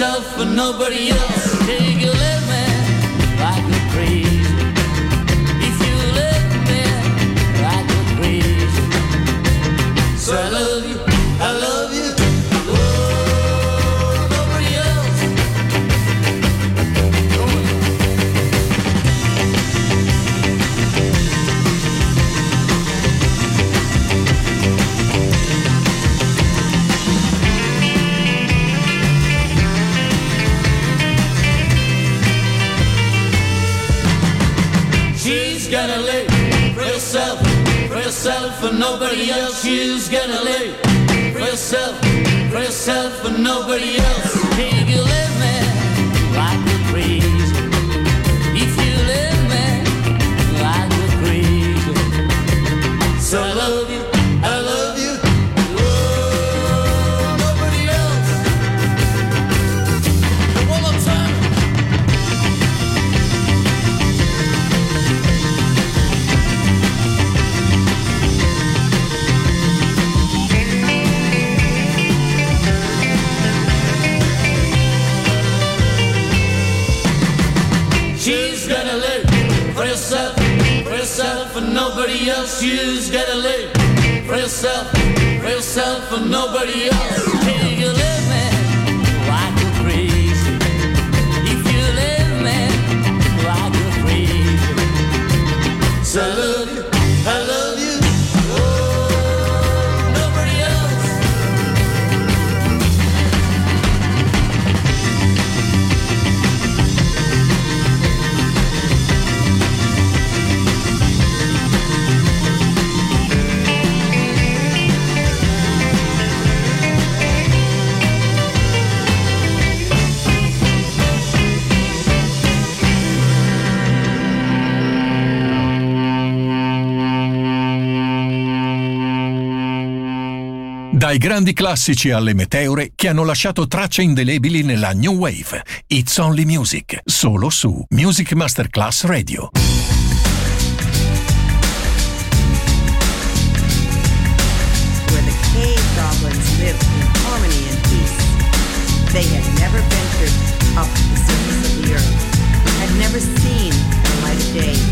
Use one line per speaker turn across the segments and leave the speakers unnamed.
For nobody else. Take let She's gonna live for yourself, for yourself for nobody else.
Dai grandi classici alle meteore che hanno lasciato tracce indelebili nella New Wave. It's Only Music, solo su Music Masterclass Radio.
where the cave goblins lived in harmony and peace. They had never ventured up the surface of the earth, had never seen the light of day.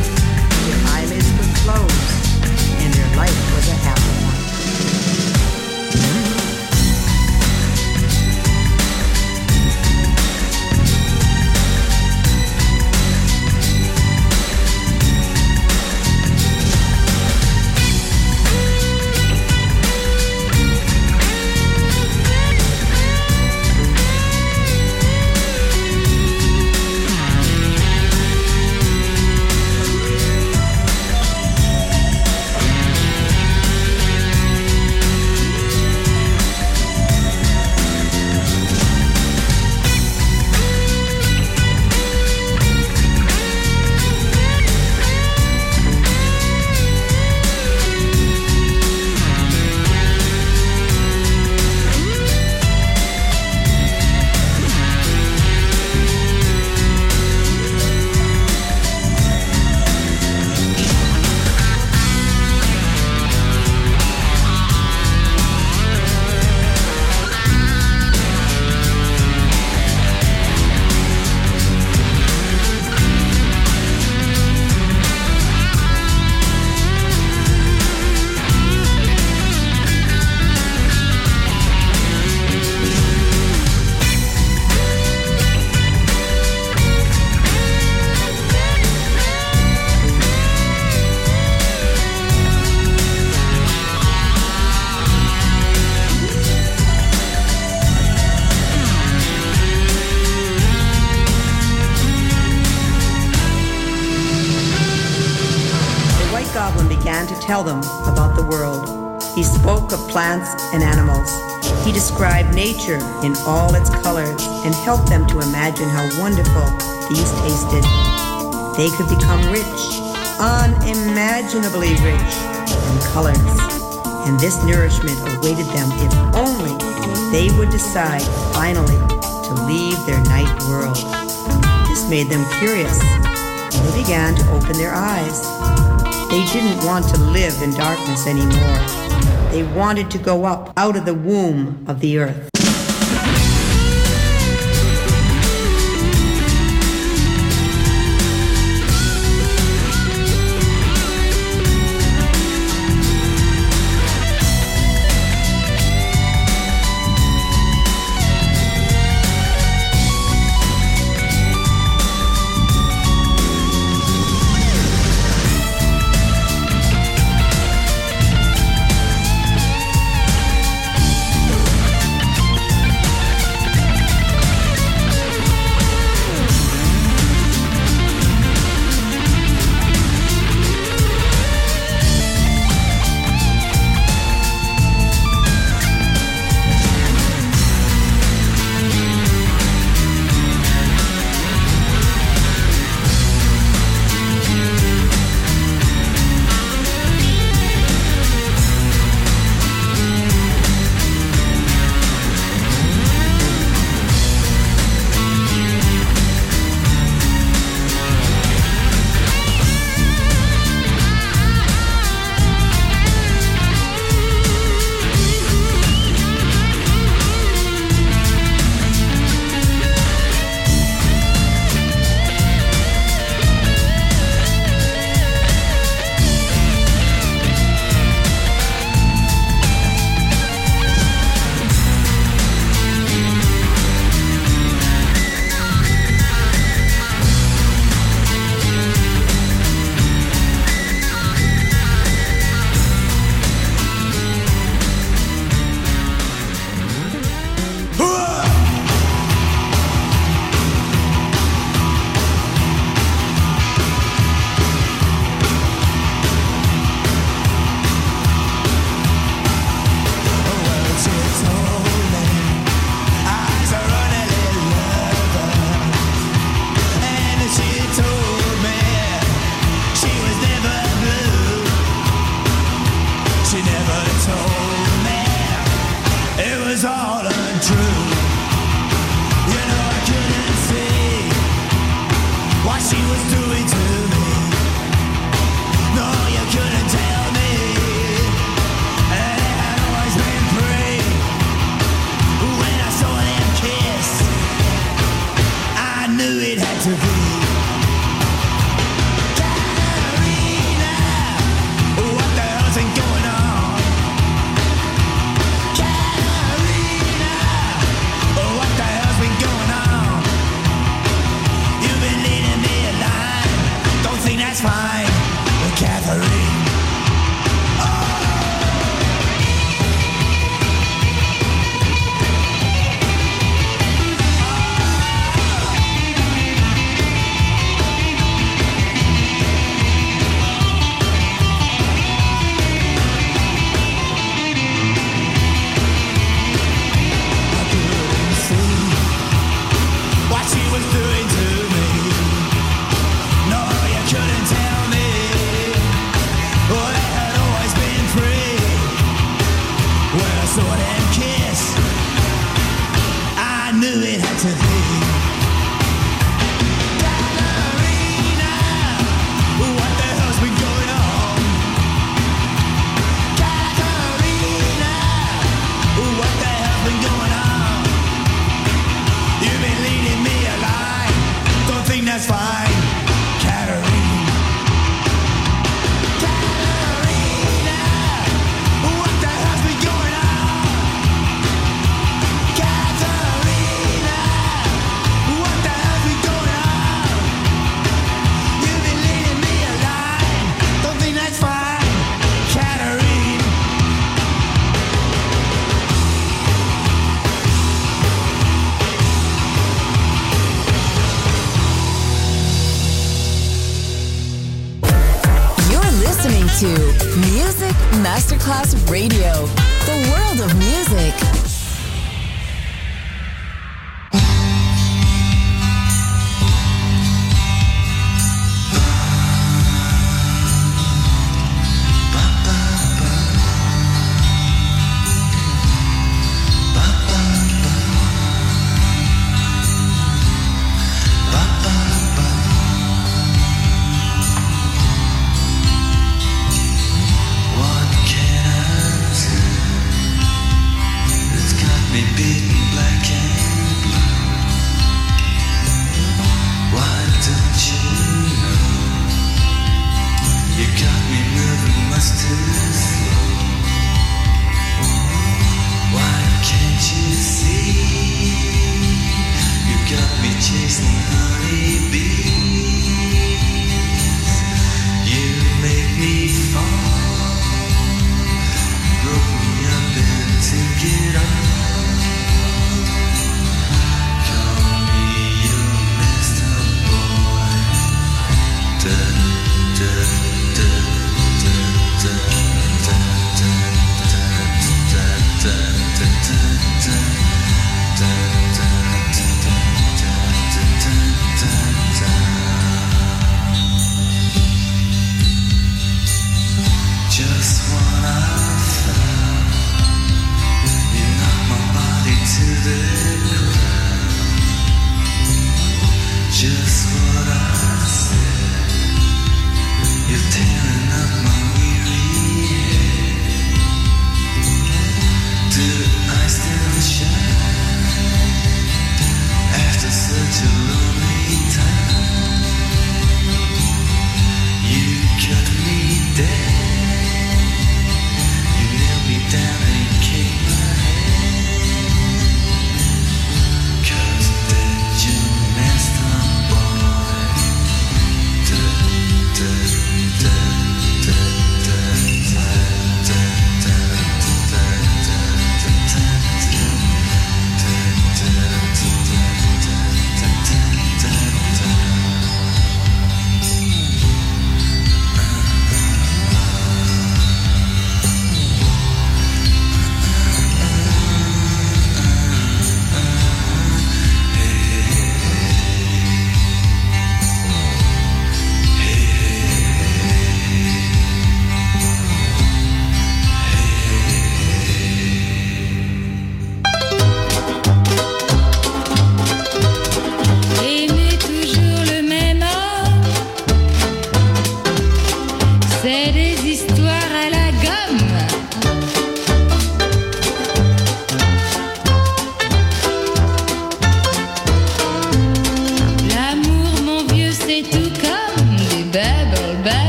Tell them about the world. He spoke of plants and animals. He described nature in all its colors and helped them to imagine how wonderful these tasted. They could become rich, unimaginably rich in colors. And this nourishment awaited them if only they would decide finally to leave their night world. This made them curious, and they began to open their eyes. They didn't want to live in darkness anymore.
They wanted to go up out of the womb of the earth.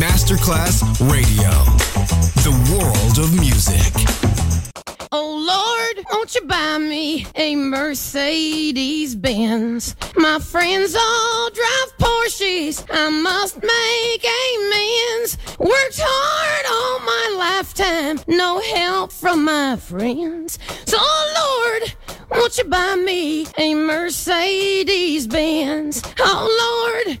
Masterclass Radio. The world of music.
Oh Lord, won't you buy me a Mercedes Benz? My friends all drive Porsches. I must make amends. Worked hard all my lifetime, no help from my friends. So oh Lord, won't you buy me a Mercedes Benz? Oh Lord,